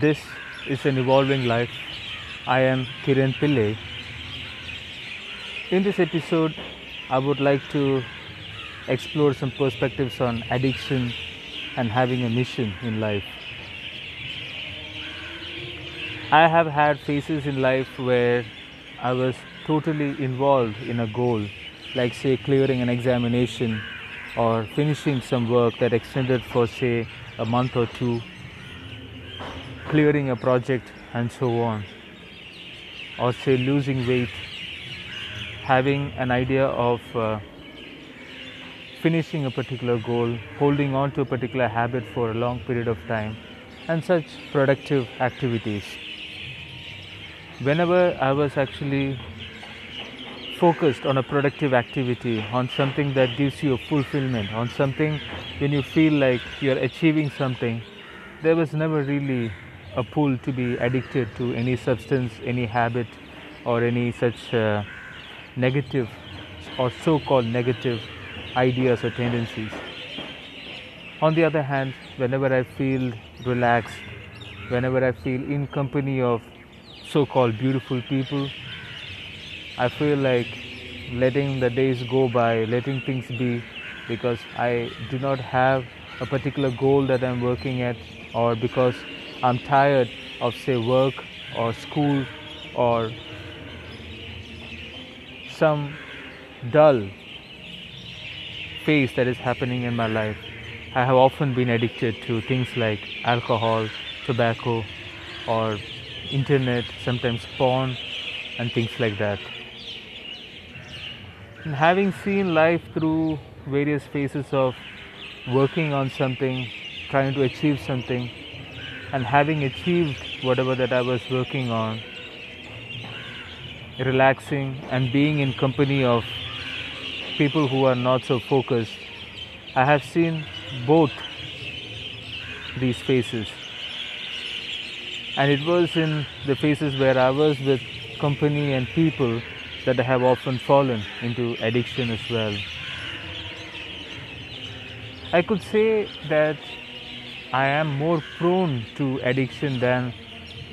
This is an evolving life. I am Kiran Pillai. In this episode, I would like to explore some perspectives on addiction and having a mission in life. I have had phases in life where I was totally involved in a goal, like, say, clearing an examination or finishing some work that extended for, say, a month or two, clearing a project, and so on, or, say, losing weight, having an idea of uh, finishing a particular goal, holding on to a particular habit for a long period of time, and such productive activities. Whenever I was actually focused on a productive activity, on something that gives you a fulfillment, on something when you feel like you're achieving something, there was never really a pull to be addicted to any substance, any habit, or any such uh, negative or so called negative ideas or tendencies. On the other hand, whenever I feel relaxed, whenever I feel in company of so called beautiful people, I feel like letting the days go by, letting things be, because I do not have a particular goal that I'm working at, or because I'm tired of, say, work or school or some dull phase that is happening in my life. I have often been addicted to things like alcohol, tobacco, or internet, sometimes porn, and things like that. And having seen life through various phases of working on something, trying to achieve something, and having achieved whatever that I was working on, relaxing and being in company of people who are not so focused, I have seen both these faces. And it was in the phases where I was with company and people that I have often fallen into addiction as well. I could say that I am more prone to addiction than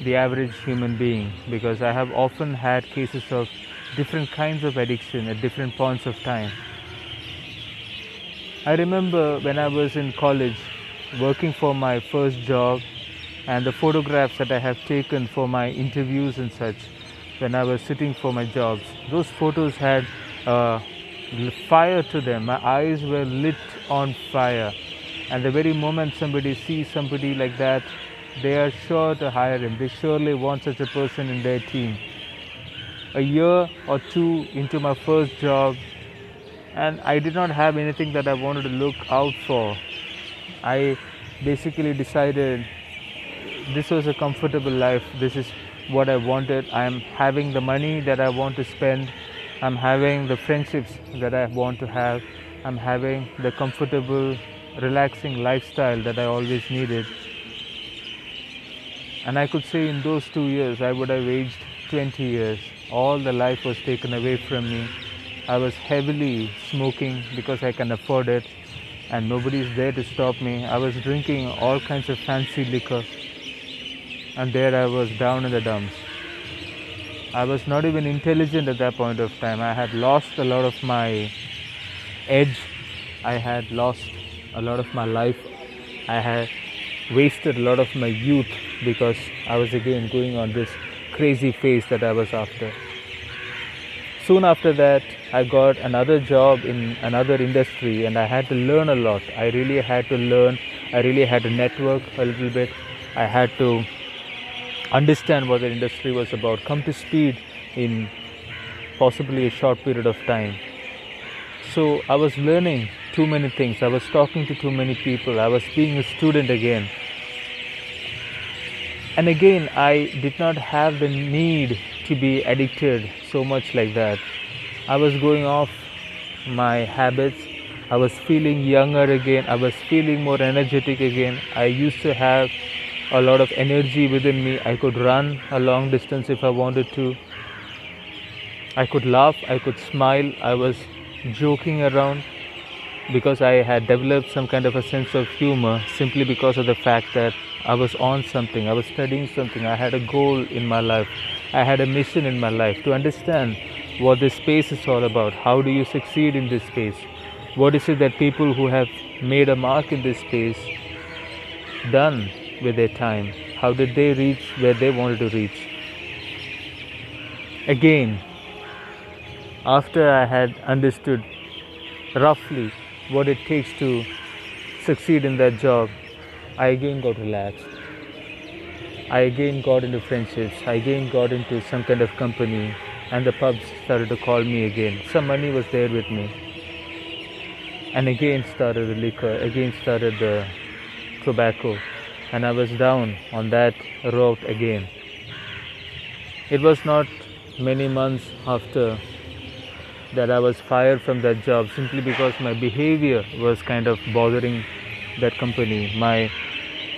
the average human being because I have often had cases of different kinds of addiction at different points of time. I remember when I was in college working for my first job and the photographs that I have taken for my interviews and such when I was sitting for my jobs. Those photos had uh, fire to them. My eyes were lit on fire. And the very moment somebody sees somebody like that, they are sure to hire him. They surely want such a person in their team. A year or two into my first job, and I did not have anything that I wanted to look out for. I basically decided this was a comfortable life. This is what I wanted. I am having the money that I want to spend. I'm having the friendships that I want to have. I'm having the comfortable, relaxing lifestyle that I always needed. And I could say in those two years, I would have aged 20 years. All the life was taken away from me. I was heavily smoking because I can afford it, and nobody's there to stop me. I was drinking all kinds of fancy liquor and there I was down in the dumps. I was not even intelligent at that point of time. I had lost a lot of my edge. I had lost a lot of my life. I had wasted a lot of my youth because I was again going on this crazy phase that I was after. Soon after that, I got another job in another industry and I had to learn a lot. I really had to learn. I really had to network a little bit. I had to understand what the industry was about, come to speed in possibly a short period of time. So I was learning too many things, I was talking to too many people, I was being a student again. And again, I did not have the need to be addicted so much like that. I was going off my habits. I was feeling younger again. I was feeling more energetic again. I used to have a lot of energy within me. I could run a long distance if I wanted to. I could laugh, I could smile, I was joking around. Because I had developed some kind of a sense of humor simply because of the fact that I was on something, I was studying something, I had a goal in my life, I had a mission in my life to understand what this space is all about. How do you succeed in this space? What is it that people who have made a mark in this space done with their time? How did they reach where they wanted to reach? Again, after I had understood roughly what it takes to succeed in that job, I again got relaxed. I again got into friendships. I again got into some kind of company, and the pubs started to call me again. Some money was there with me. And again started the liquor, again started the tobacco, and I was down on that road again. It was not many months after that I was fired from that job simply because my behavior was kind of bothering that company. My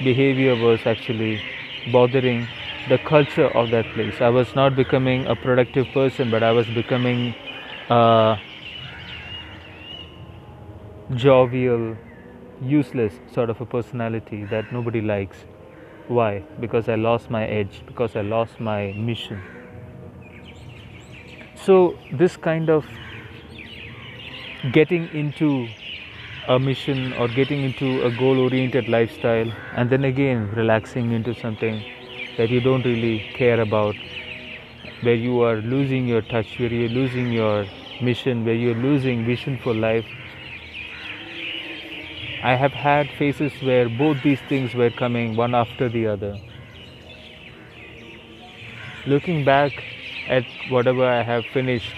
behavior was actually bothering the culture of that place. I was not becoming a productive person, but I was becoming a jovial, useless sort of a personality that nobody likes. Why? Because I lost my edge, because I lost my mission. So, this kind of getting into a mission or getting into a goal oriented lifestyle and then again relaxing into something that you don't really care about, where you are losing your touch, where you're losing your mission, where you're losing vision for life. I have had phases where both these things were coming one after the other. Looking back, at whatever I have finished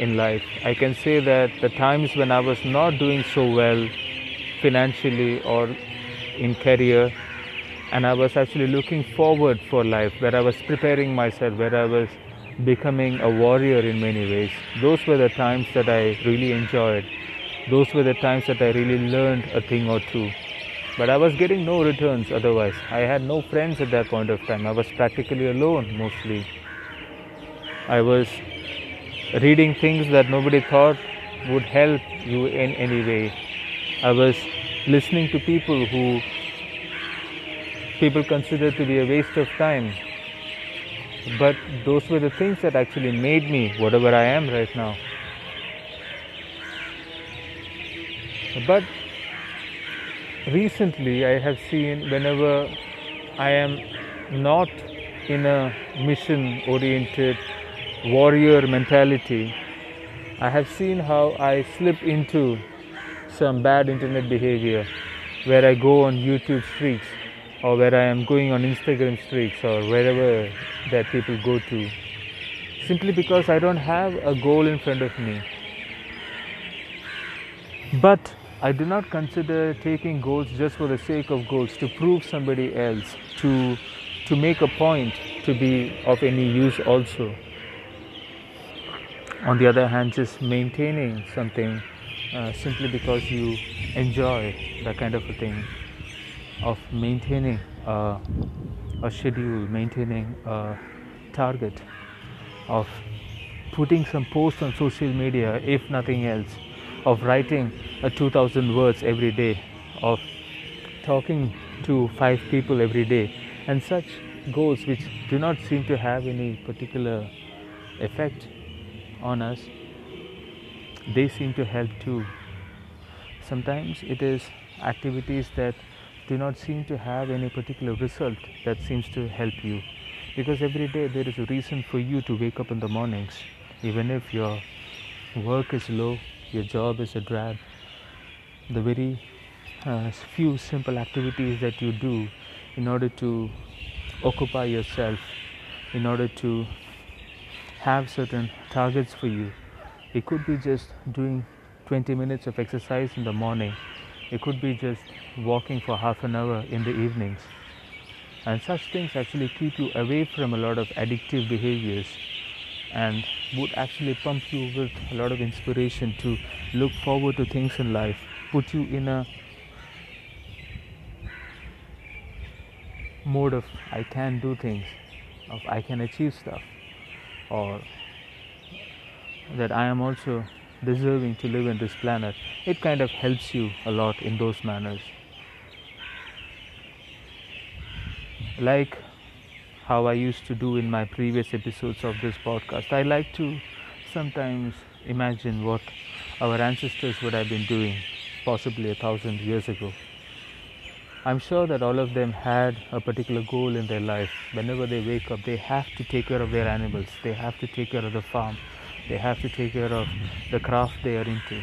in life. I can say that the times when I was not doing so well financially or in career, and I was actually looking forward for life, where I was preparing myself, where I was becoming a warrior in many ways. Those were the times that I really enjoyed. Those were the times that I really learned a thing or two. But I was getting no returns otherwise. I had no friends at that point of time. I was practically alone mostly. I was reading things that nobody thought would help you in any way. I was listening to people who people consider to be a waste of time. But those were the things that actually made me whatever I am right now. But recently, I have seen whenever I am not in a mission oriented warrior mentality, I have seen how I slip into some bad internet behavior where I go on YouTube streaks or where I am going on Instagram streaks or wherever that people go to simply because I don't have a goal in front of me. But I do not consider taking goals just for the sake of goals to prove somebody else, to, to make a point, to be of any use also on the other hand just maintaining something uh, simply because you enjoy that kind of a thing of maintaining uh, a schedule maintaining a target of putting some posts on social media if nothing else of writing a 2000 words every day of talking to five people every day and such goals which do not seem to have any particular effect on us, they seem to help too. Sometimes it is activities that do not seem to have any particular result that seems to help you because every day there is a reason for you to wake up in the mornings even if your work is low your job is a drag the very uh, few simple activities that you do in order to occupy yourself in order to have certain targets for you. It could be just doing 20 minutes of exercise in the morning, it could be just walking for half an hour in the evenings. And such things actually keep you away from a lot of addictive behaviors and would actually pump you with a lot of inspiration to look forward to things in life, put you in a mode of I can do things, of I can achieve stuff or that I am also deserving to live in this planet. it kind of helps you a lot in those manners. Like how I used to do in my previous episodes of this podcast, I like to sometimes imagine what our ancestors would have been doing possibly a thousand years ago. I'm sure that all of them had a particular goal in their life. Whenever they wake up, they have to take care of their animals, they have to take care of the farm, they have to take care of the craft they are into,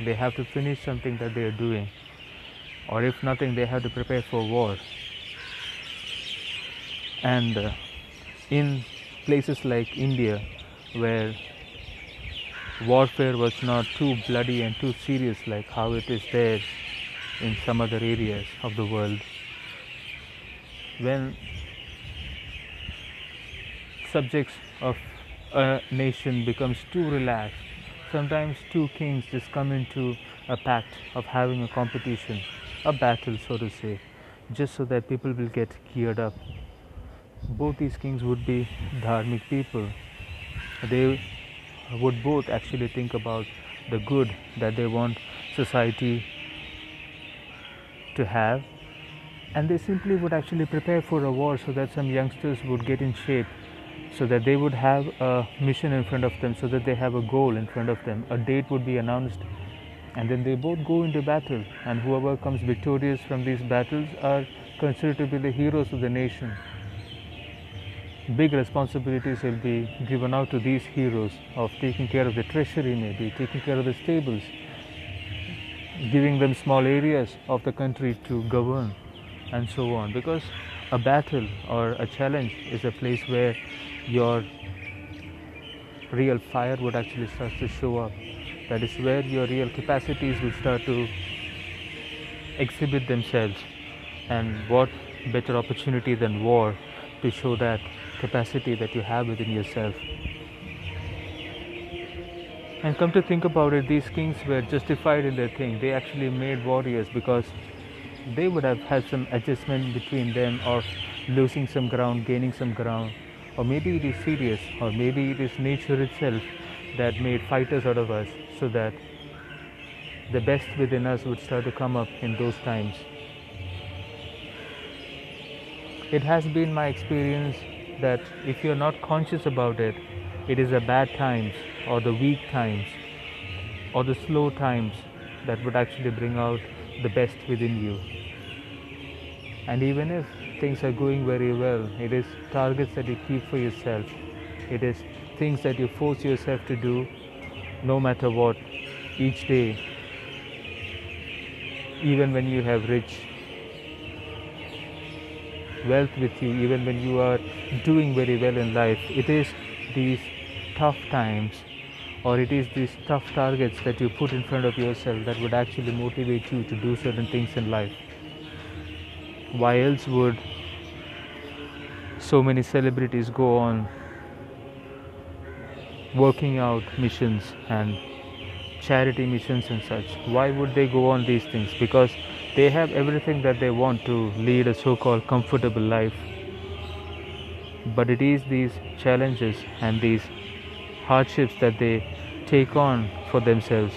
they have to finish something that they are doing, or if nothing, they have to prepare for war. And uh, in places like India, where warfare was not too bloody and too serious like how it is there in some other areas of the world. When subjects of a nation becomes too relaxed, sometimes two kings just come into a pact of having a competition, a battle so to say, just so that people will get geared up. Both these kings would be dharmic people. They would both actually think about the good that they want society to have. And they simply would actually prepare for a war so that some youngsters would get in shape so that they would have a mission in front of them so that they have a goal in front of them. A date would be announced and then they both go into battle. And whoever comes victorious from these battles are considered to be the heroes of the nation. Big responsibilities will be given out to these heroes of taking care of the treasury, maybe taking care of the stables, giving them small areas of the country to govern, and so on. Because a battle or a challenge is a place where your real fire would actually start to show up. That is where your real capacities will start to exhibit themselves. And what better opportunity than war to show that capacity that you have within yourself. And come to think about it, these kings were justified in their thing. They actually made warriors because they would have had some adjustment between them or losing some ground, gaining some ground, or maybe it is serious, or maybe it is nature itself that made fighters out of us so that the best within us would start to come up in those times. It has been my experience that if you're not conscious about it, it is a bad times or the weak times or the slow times that would actually bring out the best within you. And even if things are going very well, it is targets that you keep for yourself, it is things that you force yourself to do no matter what each day, even when you have rich wealth with you even when you are doing very well in life. It is these tough times or it is these tough targets that you put in front of yourself that would actually motivate you to do certain things in life. Why else would so many celebrities go on working out missions and charity missions and such? Why would they go on these things? Because they have everything that they want to lead a so called comfortable life. But it is these challenges and these hardships that they take on for themselves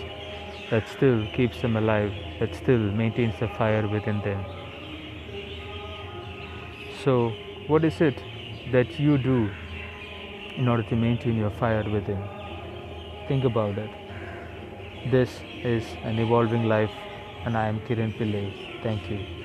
that still keeps them alive, that still maintains the fire within them. So, what is it that you do in order to maintain your fire within? Think about it. This is an evolving life and I am Kiran Pillai. Thank you.